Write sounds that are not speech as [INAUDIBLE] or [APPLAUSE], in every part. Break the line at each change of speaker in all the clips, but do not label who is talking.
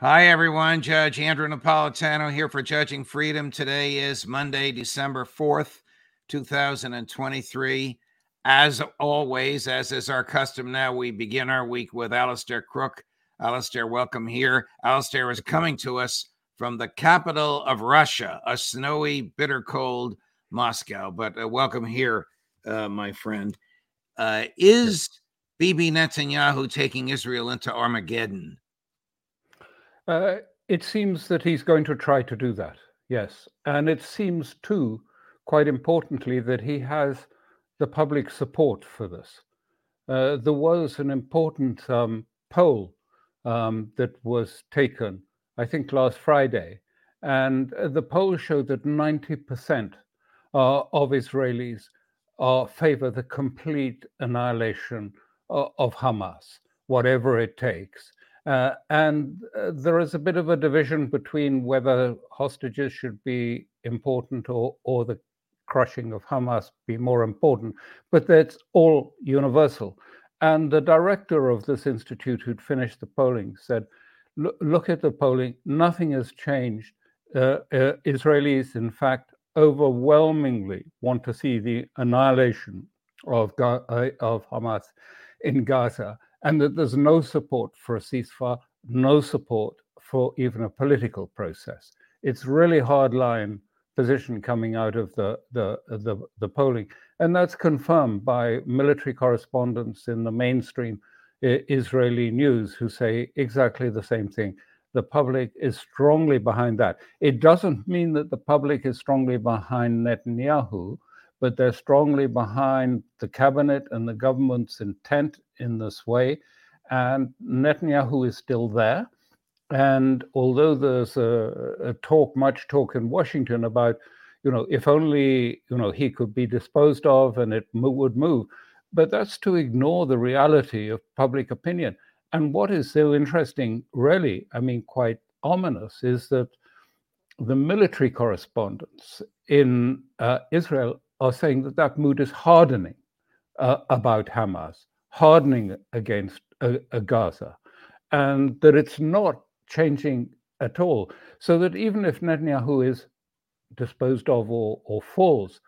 Hi, everyone. Judge Andrew Napolitano here for Judging Freedom. Today is Monday, December 4th, 2023. As always, as is our custom now, we begin our week with Alastair Crooke. Alastair, welcome here. Alastair is coming to us from the capital of Russia, a snowy, bitter cold Moscow. But uh, welcome here, uh, my friend. Uh, is Bibi Netanyahu taking Israel into Armageddon?
Uh, it seems that he's going to try to do that, yes. And it seems, too, quite importantly, that he has the public support for this. Uh, there was an important um, poll um, that was taken, I think, last Friday. And the poll showed that 90% uh, of Israelis uh, favor the complete annihilation uh, of Hamas, whatever it takes. Uh, and uh, there is a bit of a division between whether hostages should be important or, or the crushing of Hamas be more important, but that's all universal. And the director of this institute, who'd finished the polling, said, Look at the polling, nothing has changed. Uh, uh, Israelis, in fact, overwhelmingly want to see the annihilation of, uh, of Hamas in Gaza and that there's no support for a ceasefire, no support for even a political process. It's really hard line position coming out of the, the, the, the polling. And that's confirmed by military correspondents in the mainstream Israeli news who say exactly the same thing. The public is strongly behind that. It doesn't mean that the public is strongly behind Netanyahu, but they're strongly behind the cabinet and the government's intent in this way. And Netanyahu is still there. And although there's a, a, talk, much talk in Washington about, you know, if only, you know, he could be disposed of and it mo- would move, but that's to ignore the reality of public opinion. And what is so interesting, really, I mean, quite ominous, is that the military correspondents in uh, Israel are saying that that mood is hardening uh, about Hamas, hardening against uh, uh, Gaza, and that it's not changing at all. So that even if Netanyahu is disposed of or, or falls,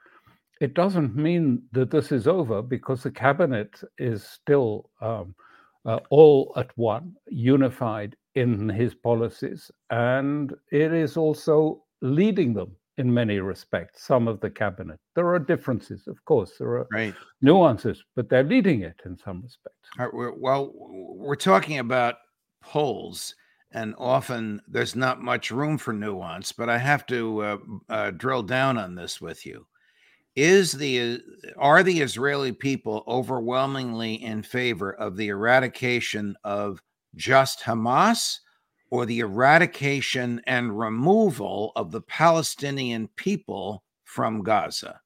it doesn't mean that this is over because the cabinet is still um, uh, all at one, unified in his policies, and it is also leading them in many respects, some of the cabinet. There are differences, of course, there are right. nuances, but they're leading it in some respects.
Right, we're, well, we're talking about polls, and often there's not much room for nuance, but I have to uh, uh, drill down on this with you. Is the are the Israeli people overwhelmingly in favor of the eradication of just Hamas or the eradication and removal of the Palestinian people from Gaza?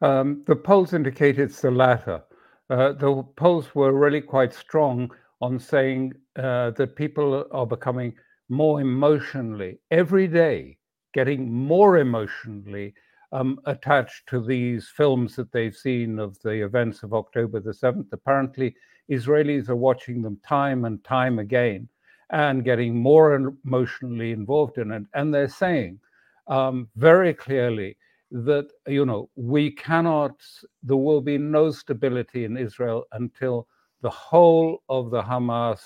Um, the polls indicate it's the latter. Uh, the polls were really quite strong on saying uh, that people are becoming more emotionally, every day, getting more emotionally um, attached to these films that they've seen of the events of October the 7th. Apparently, Israelis are watching them time and time again and getting more emotionally involved in it. And they're saying um, very clearly that you know we cannot there will be no stability in israel until the whole of the hamas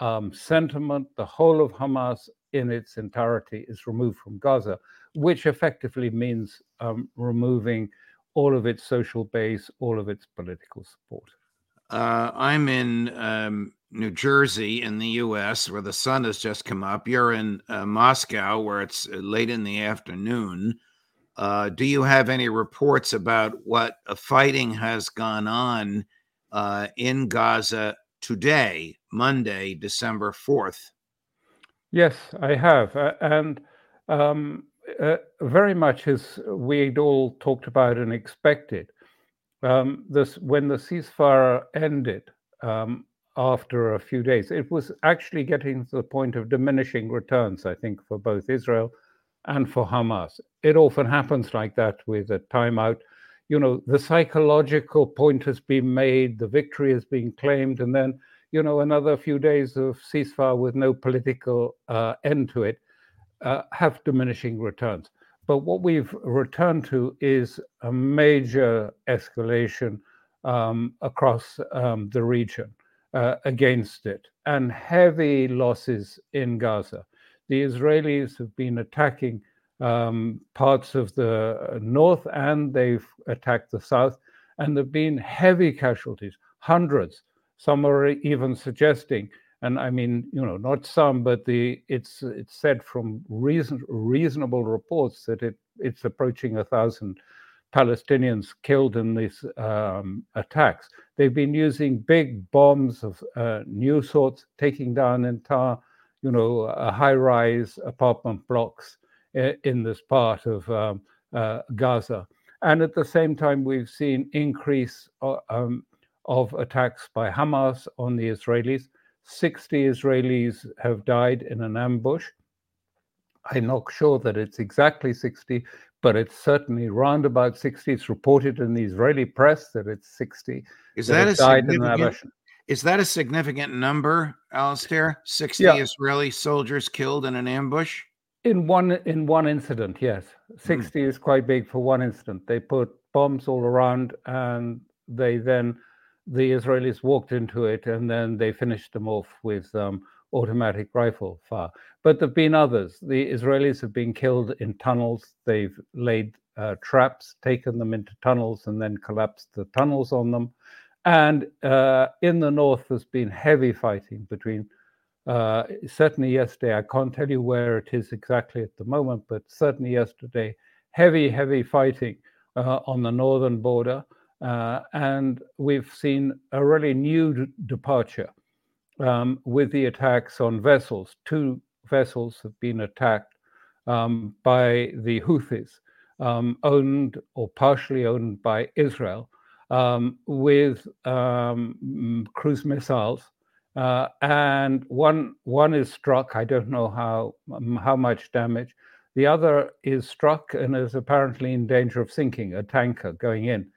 um, sentiment the whole of hamas in its entirety is removed from gaza which effectively means um, removing all of its social base all of its political support
uh, i'm in um, new jersey in the us where the sun has just come up you're in uh, moscow where it's late in the afternoon uh, do you have any reports about what fighting has gone on uh, in Gaza today, Monday, December 4th?
Yes, I have. Uh, and um, uh, very much as we'd all talked about and expected. Um, this when the ceasefire ended um, after a few days, it was actually getting to the point of diminishing returns. I think for both Israel and for Hamas. It often happens like that with a timeout. You know, the psychological point has been made, the victory has been claimed, and then, you know, another few days of ceasefire with no political uh, end to it uh, have diminishing returns. But what we've returned to is a major escalation um, across um, the region uh, against it and heavy losses in Gaza the Israelis have been attacking um, parts of the north and they've attacked the south, and there have been heavy casualties, hundreds. Some are even suggesting, and I mean, you know, not some, but the it's it's said from reason, reasonable reports that it it's approaching a thousand Palestinians killed in these um, attacks. They've been using big bombs of uh, new sorts, taking down entire you know, high-rise apartment blocks in this part of um, uh, Gaza. And at the same time, we've seen increase uh, um, of attacks by Hamas on the Israelis. 60 Israelis have died in an ambush. I'm not sure that it's exactly 60, but it's certainly round about 60. It's reported in the Israeli press that it's 60.
Is that, that a significant, is that a significant number, Alastair? 60 yeah. Israeli soldiers killed in an ambush?
In one in one incident, yes. Hmm. 60 mm. is quite big for one incident. They put bombs all around and they then the Israelis walked into it and then they finished them off with um, automatic rifle fire. But there've been others. The Israelis have been killed in tunnels. They've laid uh, traps, taken them into tunnels, and then collapsed the tunnels on them. And uh, in the north, there's been heavy fighting between, uh, certainly yesterday, I can't tell you where it is exactly at the moment, but certainly yesterday, heavy, heavy fighting uh, on the northern border. Uh, and we've seen a really new departure um, with the attacks on vessels. Two vessels have been attacked um, by the Houthis, um, owned or partially owned by Israel um, with um, cruise missiles, uh, and one one is struck. I don't know how how much damage. The other is struck and is apparently in danger of sinking. A tanker going in.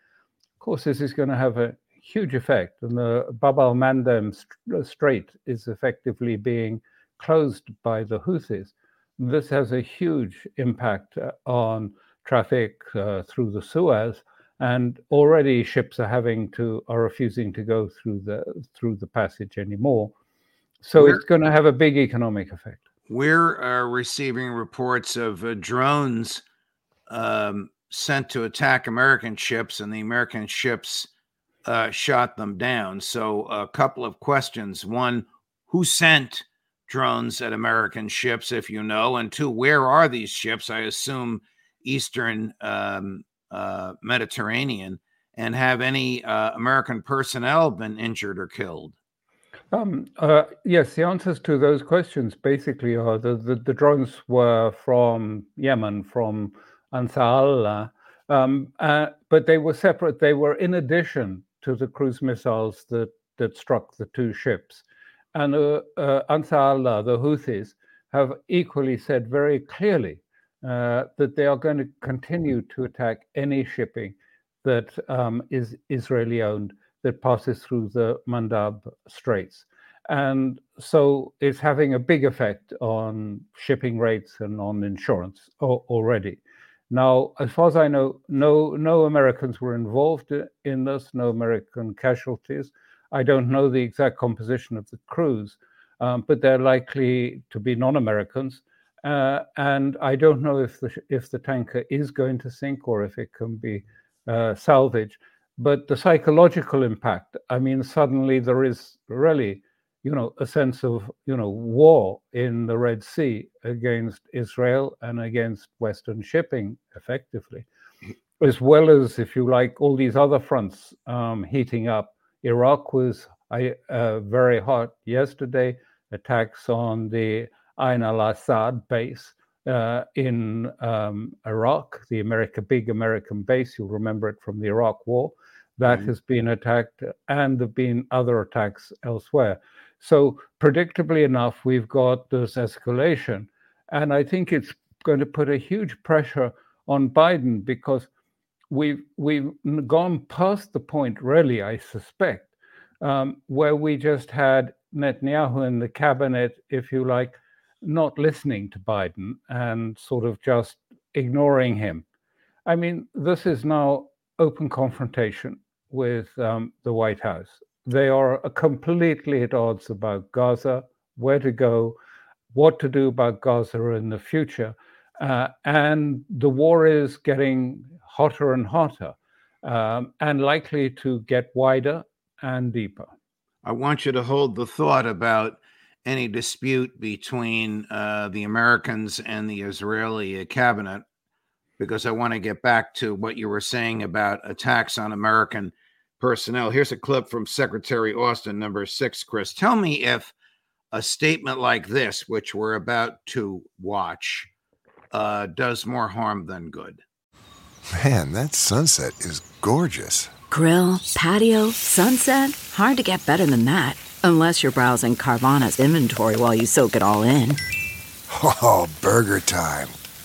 Of course, this is going to have a huge effect, and the Bab al Mandeb uh, Strait is effectively being closed by the Houthis. This has a huge impact uh, on traffic uh, through the Suez and already ships are having to are refusing to go through the through the passage anymore so we're, it's going to have a big economic effect
we're uh, receiving reports of uh, drones um, sent to attack american ships and the american ships uh, shot them down. So a couple of questions. One who sent drones at american ships if you know? And two where are these ships? I assume eastern um, uh, Mediterranean, and have any uh, American personnel been injured or killed?
Um, uh, yes, the answers to those questions basically are the, the, the drones were from Yemen, from Ansar Allah, um, uh, but they were separate. They were in addition to the cruise missiles that, that struck the two ships. And uh, uh, Allah, the Houthis, have equally said very clearly uh, that they are going to continue to attack any shipping that um, is Israeli owned that passes through the Mandab Straits. And so it's having a big effect on shipping rates and on insurance already. Now, as far as I know, no no Americans were involved in this, no American casualties. I don't know the exact composition of the crews, um, but they're likely to be non-Americans. Uh, and I don't know if the if the tanker is going to sink or if it can be uh, salvaged. But the psychological impact, I mean, suddenly there is really, you know, a sense of, you know, war in the Red Sea against Israel and against Western shipping, effectively, as well as, if you like, all these other fronts um, heating up. Iraq was uh, very hot yesterday. Attacks on the Ain al Assad base uh, in um, Iraq, the America big American base. You'll remember it from the Iraq War. That mm-hmm. has been attacked, and there've been other attacks elsewhere. So, predictably enough, we've got this escalation, and I think it's going to put a huge pressure on Biden because we've we've gone past the point, really, I suspect, um, where we just had Netanyahu in the cabinet, if you like, not listening to Biden and sort of just ignoring him. I mean, this is now open confrontation with um, the White House. They are completely at odds about Gaza, where to go, what to do about Gaza in the future. Uh, and the war is getting hotter and hotter um, and likely to get wider and deeper.
I want you to hold the thought about any dispute between uh, the Americans and the Israeli cabinet, because I want to get back to what you were saying about attacks on American personnel. Here's a clip from Secretary Austin, number six, Chris. Tell me if a statement like this, which we're about to watch, uh, does more harm than good.
Man, that sunset is gorgeous.
Grill, patio, sunset. Hard to get better than that. Unless you're browsing Carvana's inventory while you soak it all in. [LAUGHS]
Oh, burger time.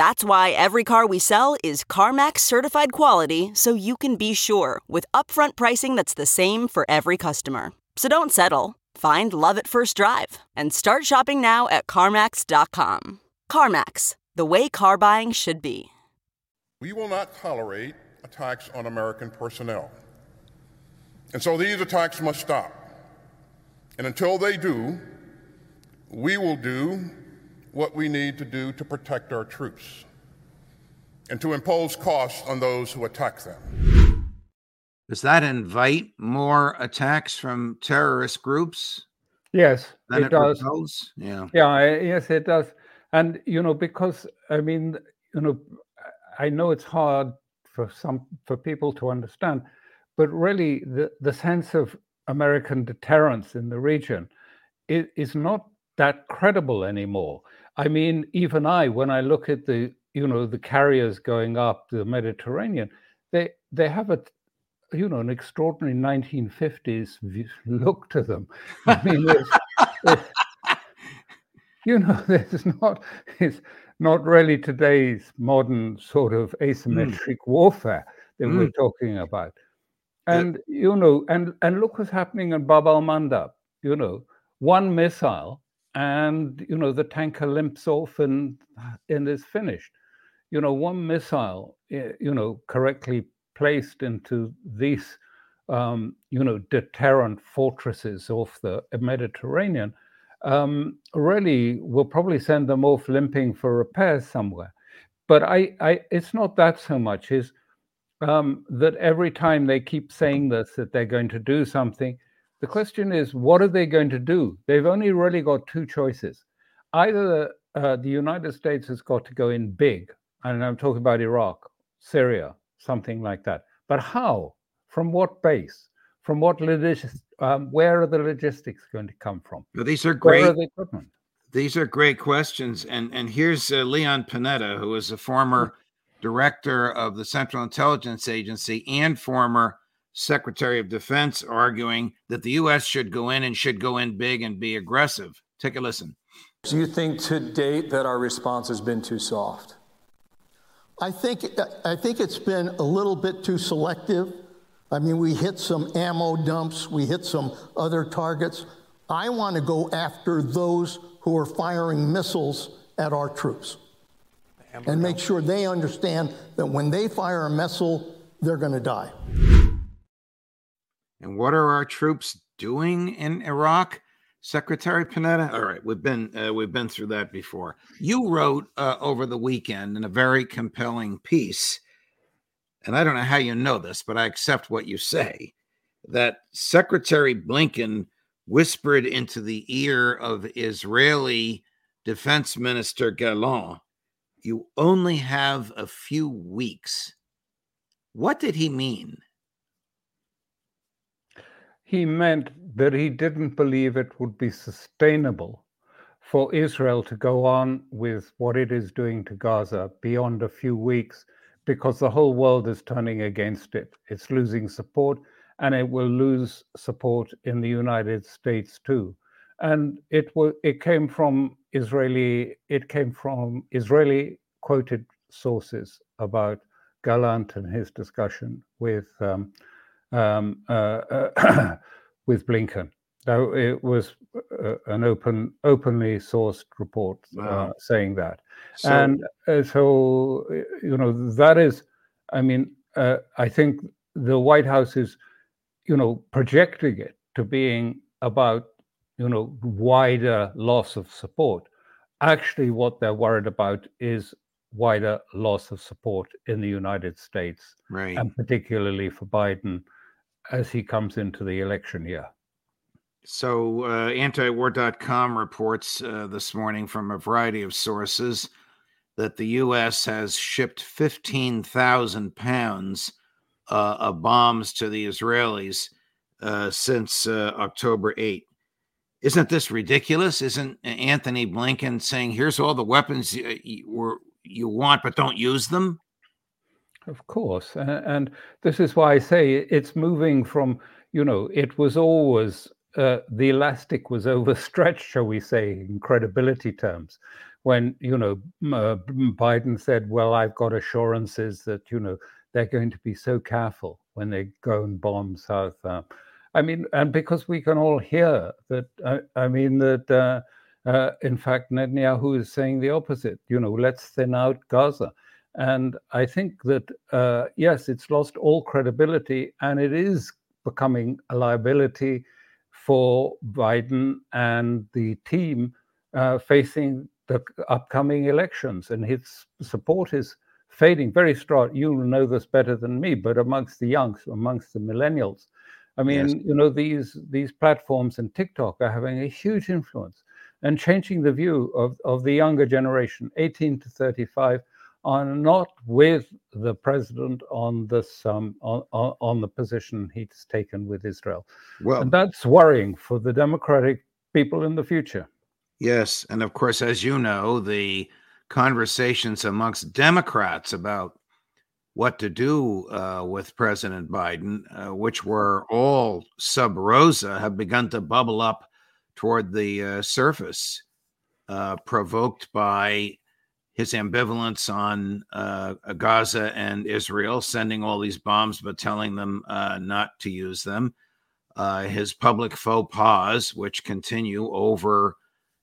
That's why every car we sell is CarMax certified quality so you can be sure with upfront pricing that's the same for every customer. So don't settle. Find love at first drive and start shopping now at CarMax.com. CarMax, the way car buying should be.
We will not tolerate attacks on American personnel. And so these attacks must stop. And until they do, we will do what we need to do to protect our troops and to impose costs on those who attack them.
Does that invite more attacks from terrorist groups?
Yes, it, it, does.
Repels? Yeah.
Yeah, yes, it does. And, you know, because, I mean, you know, I know it's hard for some for people to understand, but really the, the sense of American deterrence in the region is, is not that credible anymore. I mean, even I, when I look at the you know the carriers going up the Mediterranean, they they have a you know an extraordinary 1950s look to them. I mean, you know, [LAUGHS] there's not it's not really today's modern sort of hmm. asymmetric mm. warfare that mm. we're talking about. And yeah. you know, and and look what's happening in Bab al Mandab. You know, one missile and you know the tanker limps off and and is finished. You know one missile eh, you know correctly placed into these um, you know deterrent fortresses off the mediterranean um, really will probably send them off limping for repairs somewhere. But i i it's not that so much. Is um, that every time they keep saying this that they're going to do something the question is, what are they going to do? They've only really got two choices. Either uh, the United States has got to go in big, and I'm talking about Iraq, Syria, something like that. But how? From what base? From what logistics? Um, where are the logistics going to come from?
Well, these are great. Are the these are great questions, and and here's uh, Leon Panetta, who is a former director of the Central Intelligence Agency and former Secretary of Defense, arguing that the U.S. should go in and should go in big and be aggressive. Take a listen.
Do you think to date that our response has been too soft?
I think I think it's been a little bit too selective. I mean, we hit some ammo dumps, we hit some other targets. I want to go after those who are firing missiles at our troops and make sure they understand that when they fire a missile, they're going to die.
And what are our troops doing in Iraq? Secretary Panetta. All right, we've been uh, we've been through that before. You wrote uh, over the weekend in a very compelling piece, and I don't know how you know this, but I accept what you say that Secretary Blinken whispered into the ear of Israeli Defense Minister Gallant, "You only have a few weeks." What did he mean?
He meant that he didn't believe it would be sustainable for Israel to go on with what it is doing to Gaza beyond a few weeks because the whole world is turning against it. It's losing support and it will lose support in the United States too. And it it came from Israeli it came from Israeli quoted sources about Gallant and his discussion with um, um, uh, uh [COUGHS] with Blinken. Now, it was uh, an open, openly sourced report uh, wow. saying that, so, and so you know that is, I mean, I think the White House is, you know, projecting it to being about you know wider loss of support. Actually, what they're worried about is wider loss of support in the United States,
right.
and particularly for Biden as he comes into the election year.
So, uh, antiwar.com reports uh, this morning from a variety of sources that the U.S. has shipped 15,000 pounds uh, of bombs to the Israelis uh, since uh, October 8. Isn't this ridiculous? Isn't Antony Blinken saying, here's all the weapons you, you, you want, but don't use them?
Of course. And this is why I say it's moving from, you know, it was always uh, the elastic was [LAUGHS] overstretched, shall we say, in credibility terms. When, you know, uh, Biden said, well, I've got assurances that, you know, they're going to be so careful when they go and bomb South. Uh, I mean, and because we can all hear that, I mean, that uh, uh, in fact, Netanyahu is saying the opposite, you know, let's thin out Gaza. And I think that, uh, yes, it's lost all credibility and it is becoming a liability for Biden and the team uh, facing the upcoming elections. And his support is fading very strong. You know this better than me, but amongst the youngs, amongst the millennials, I mean, yes. you know, these these platforms and TikTok are having a huge influence and changing the view of, of the younger generation, 18 to 35, are not with the president on this um, on, on the position he's taken with Israel. Well, and that's worrying for the democratic people in the future.
Yes, and of course, as you know, the conversations amongst Democrats about what to do uh, with President Biden, uh, which were all sub rosa, have begun to bubble up toward the uh, surface, uh, provoked by his ambivalence on uh, Gaza and Israel, sending all these bombs but telling them uh, not to use them, uh, his public faux pas, which continue over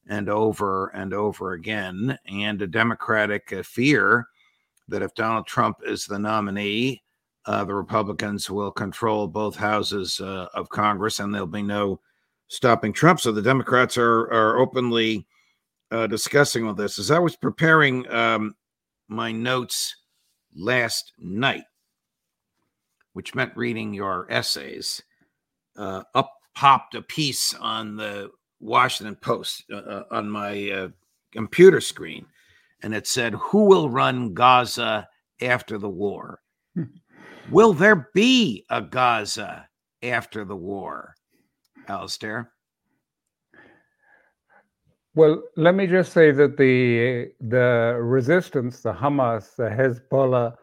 and over and over again, and a Democratic uh, fear that if Donald Trump is the nominee, uh, the Republicans will control both houses uh, of Congress and there'll be no stopping Trump. So the Democrats are, are openly uh, discussing all this. As I was preparing um, my notes last night, which meant reading your essays, uh, up popped a piece on the Washington Post uh, uh on my uh, computer screen, and it said, Who will run Gaza after the war? Hmm. will there be a Gaza after the war, Alastair?
Well, let me just say that the the resistance, the Hamas, the Hezbollah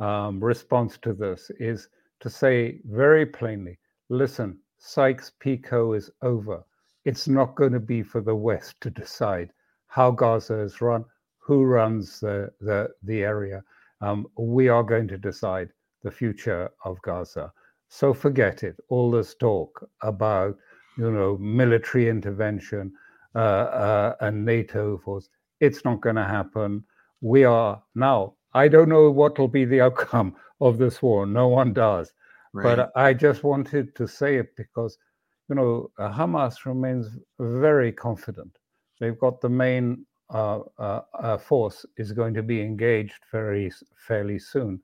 um, response to this is to say very plainly, listen, Sykes-Picot is over. It's not going to be for the West to decide how Gaza is run, who runs the the, the area. Um, we are going to decide the future of Gaza. So forget it. All this talk about you know military intervention and NATO force. It's not going to happen. We are now. I don't know what will be the outcome [LAUGHS] of this war. No one does. Right. But I just wanted to say it because, you know, Hamas remains very confident. They've got the main uh, uh, uh, force is going to be engaged very fairly soon.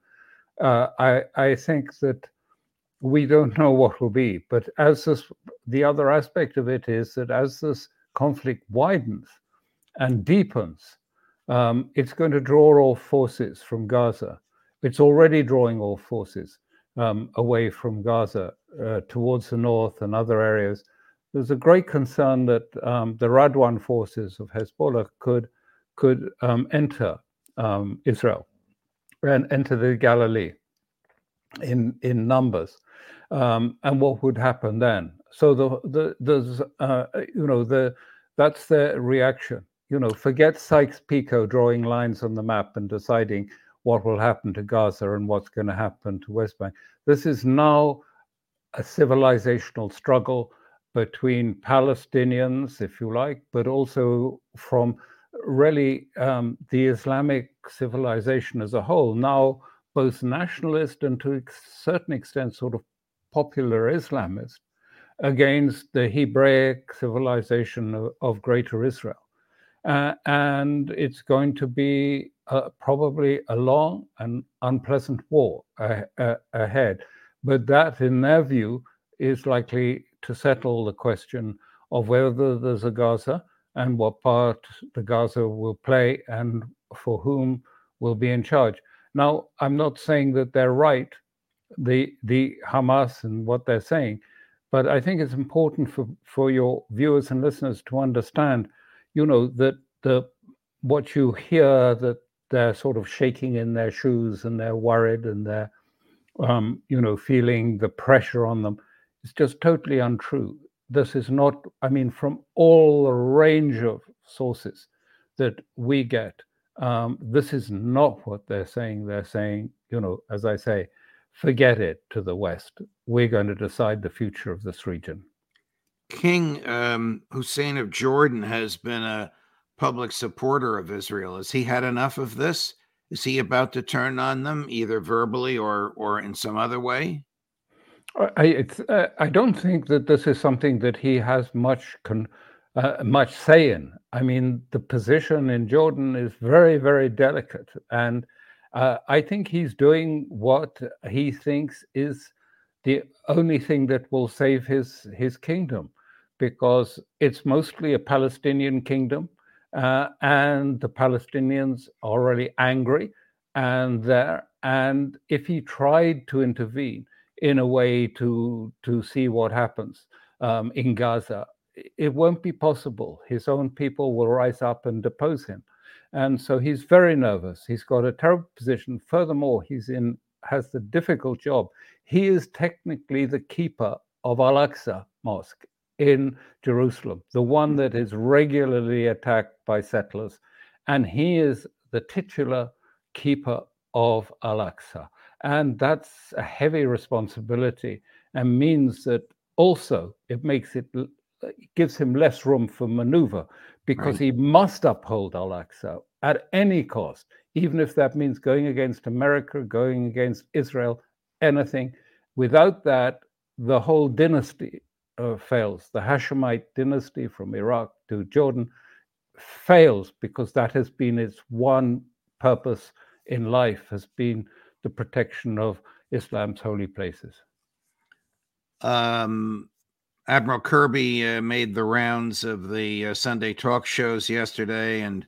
Uh, I I think that we don't [LAUGHS] know what will be, but as this, the other aspect of it is that as this conflict widens and deepens, um, it's going to draw all forces from Gaza. It's already drawing all forces um, away from Gaza uh, towards the north and other areas. There's a great concern that um, the Radwan forces of Hezbollah could could um, enter um, Israel and enter the Galilee in in numbers. Um, and what would happen then? So the the there's uh, you know the that's the reaction. You know, forget Sykes-Picot drawing lines on the map and deciding what will happen to Gaza and what's going to happen to West Bank. This is now a civilizational struggle between Palestinians, if you like, but also from really um, the Islamic civilization as a whole. Now, both nationalist and to a certain extent, sort of popular Islamist against the Hebraic civilization of, of Greater Israel. Uh, and it's going to be uh, probably a long and unpleasant war ahead. But that, in their view, is likely to settle the question of whether there's a Gaza and what part the Gaza will play and for whom will be in charge. Now, I'm not saying that they're right, the the Hamas and what they're saying, but I think it's important for, for your viewers and listeners to understand, you know, that the what you hear that they're sort of shaking in their shoes and they're worried and they're, um, you know, feeling the pressure on them is just totally untrue. This is not, I mean, from all the range of sources that we get, um, this is not what they're saying. They're saying, you know, as I say, forget it to the West. We're going to decide the future of this region.
King um, Hussein of Jordan has been a public supporter of Israel. Has he had enough of this? Is he about to turn on them, either verbally or or in some other way?
I uh, I don't think that this is something that he has much con, uh, much say in. I mean, the position in Jordan is very very delicate, and uh, I think he's doing what he thinks is the only thing that will save his his kingdom, because it's mostly a Palestinian kingdom, uh, and the Palestinians are really angry, and there. And if he tried to intervene in a way to to see what happens um, in Gaza, it won't be possible. His own people will rise up and depose him. And so he's very nervous. He's got a terrible position. Furthermore, he's in has the difficult job. He is technically the keeper of Al Aqsa Mosque in Jerusalem, the one hmm. that is regularly attacked by settlers. And he is the titular keeper of Al Aqsa. And that's a heavy responsibility and means that also it makes it, it gives him less room for maneuver because right. he must uphold Al Aqsa at any cost, even if that means going against America, going against Israel, anything. Without that, the whole dynasty uh, fails. The Hashemite dynasty from Iraq to Jordan fails because that has been its one purpose in life has been the protection of Islam's holy places.
Um, Admiral Kirby uh, made the rounds of the uh, Sunday talk shows yesterday, and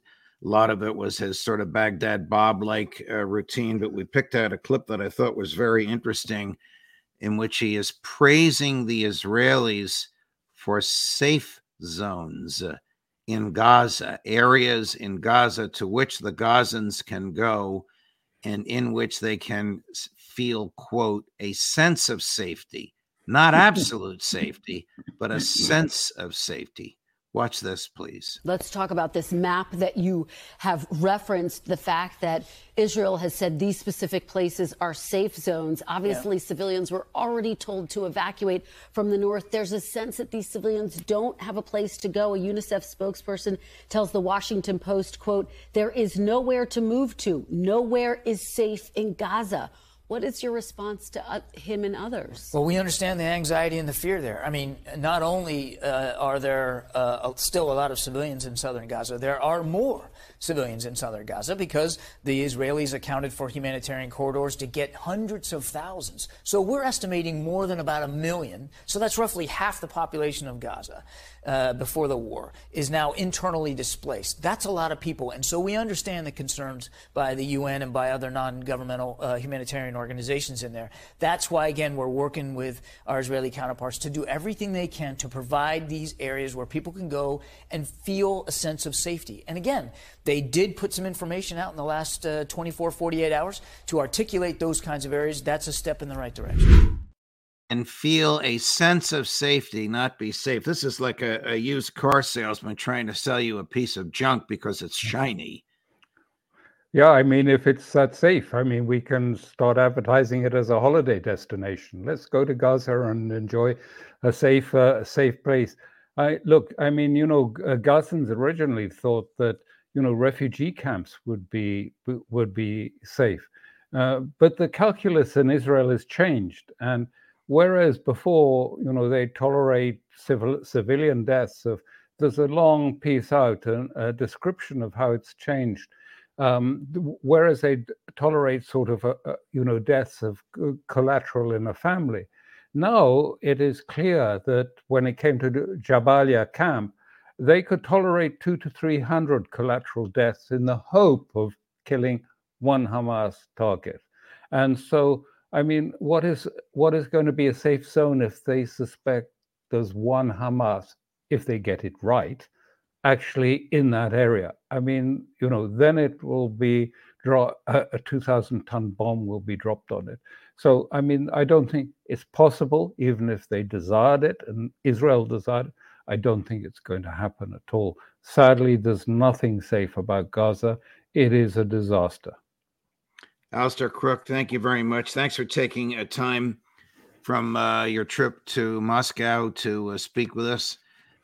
a lot of it was his sort of Baghdad Bob like uh, routine. But we picked out a clip that I thought was very interesting, in which he is praising the Israelis for safe zones. Uh, in Gaza, areas in Gaza to which the Gazans can go and in which they can feel, quote, a sense of safety, not [LAUGHS] absolute safety, but a sense of safety. Watch this, please.
Let's talk about this map that you have referenced the fact that Israel has said these specific places are safe zones. Obviously, yeah. civilians were already told to evacuate from the north. There's a sense that these civilians don't have a place to go. A UNICEF spokesperson tells the Washington Post, quote, there is nowhere to move to. Nowhere is safe in Gaza. What is your response to uh, him and others?
Well, we understand the anxiety and the fear there. I mean, not only uh, are there uh, still a lot of civilians in southern Gaza, there are more civilians in southern Gaza because the Israelis accounted for humanitarian corridors to get hundreds of thousands. So we're estimating more than about a million. So that's roughly half the population of Gaza uh, before the war is now internally displaced. That's a lot of people. And so we understand the concerns by the UN and by other non governmental uh, humanitarian organizations in there. That's why, again, we're working with our Israeli counterparts to do everything they can to provide these areas where people can go and feel a sense of safety. And again, they did put some information out in the last uh, 24, 48 hours to articulate those kinds of areas. That's a step in the right direction
and feel a sense of safety, not be safe. This is like a, a, used car salesman trying to sell you a piece of junk because it's shiny.
Yeah, I mean, if it's that safe, I mean, we can start advertising it as a holiday destination. Let's go to Gaza and enjoy a safe, uh, safe place. I look. I mean, you know, uh, Gazans originally thought that you know refugee camps would be would be safe, uh, but the calculus in Israel has changed, and Whereas before, you know, they tolerate civil civilian deaths of there's a long piece out and a description of how it's changed. Um, whereas they tolerate sort of a, a, you know deaths of collateral in a family. Now it is clear that when it came to Jabalia camp, they could tolerate two to three hundred collateral deaths in the hope of killing one Hamas target, and so I mean, what is what is going to be a safe zone if they suspect there's one Hamas, if they get it right, actually in that area? I mean, you know, then it will be draw a, a 2,000 ton bomb will be dropped on it. So, I mean, I don't think it's possible, even if they desired it and Israel desired it. I don't think it's going to happen at all. Sadly, there's nothing safe about Gaza. It is a disaster.
Alastair Crooke, thank you very much. Thanks for taking a time from uh, your trip to Moscow to uh, speak with us.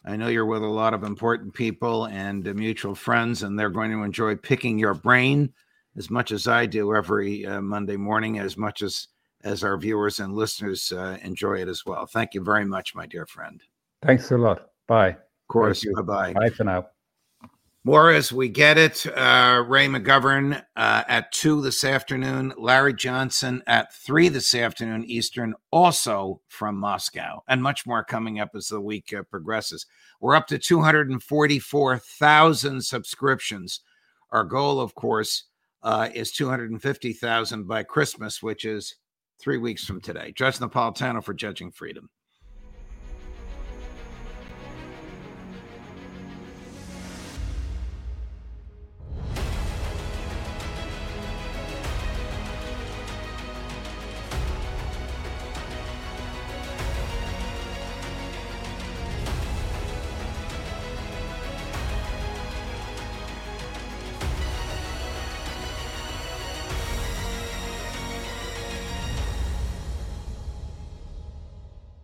I know you're with a lot of important people and uh, mutual friends, and they're going to enjoy picking your brain as much as I do every uh, Monday morning, as much as as our viewers and listeners uh, enjoy it as well. Thank you very much, my dear friend.
Thanks a lot. Bye. Of
course. Bye bye.
Bye for now.
More as we get it. Uh, Ray McGovern uh, at 2 this afternoon. Larry Johnson at 3 this afternoon Eastern, also from Moscow. And much more coming up as the week uh, progresses. We're up to 244,000 subscriptions. Our goal, of course, uh, is 250,000 by Christmas, which is three weeks from today. Judge Napolitano for Judging Freedom.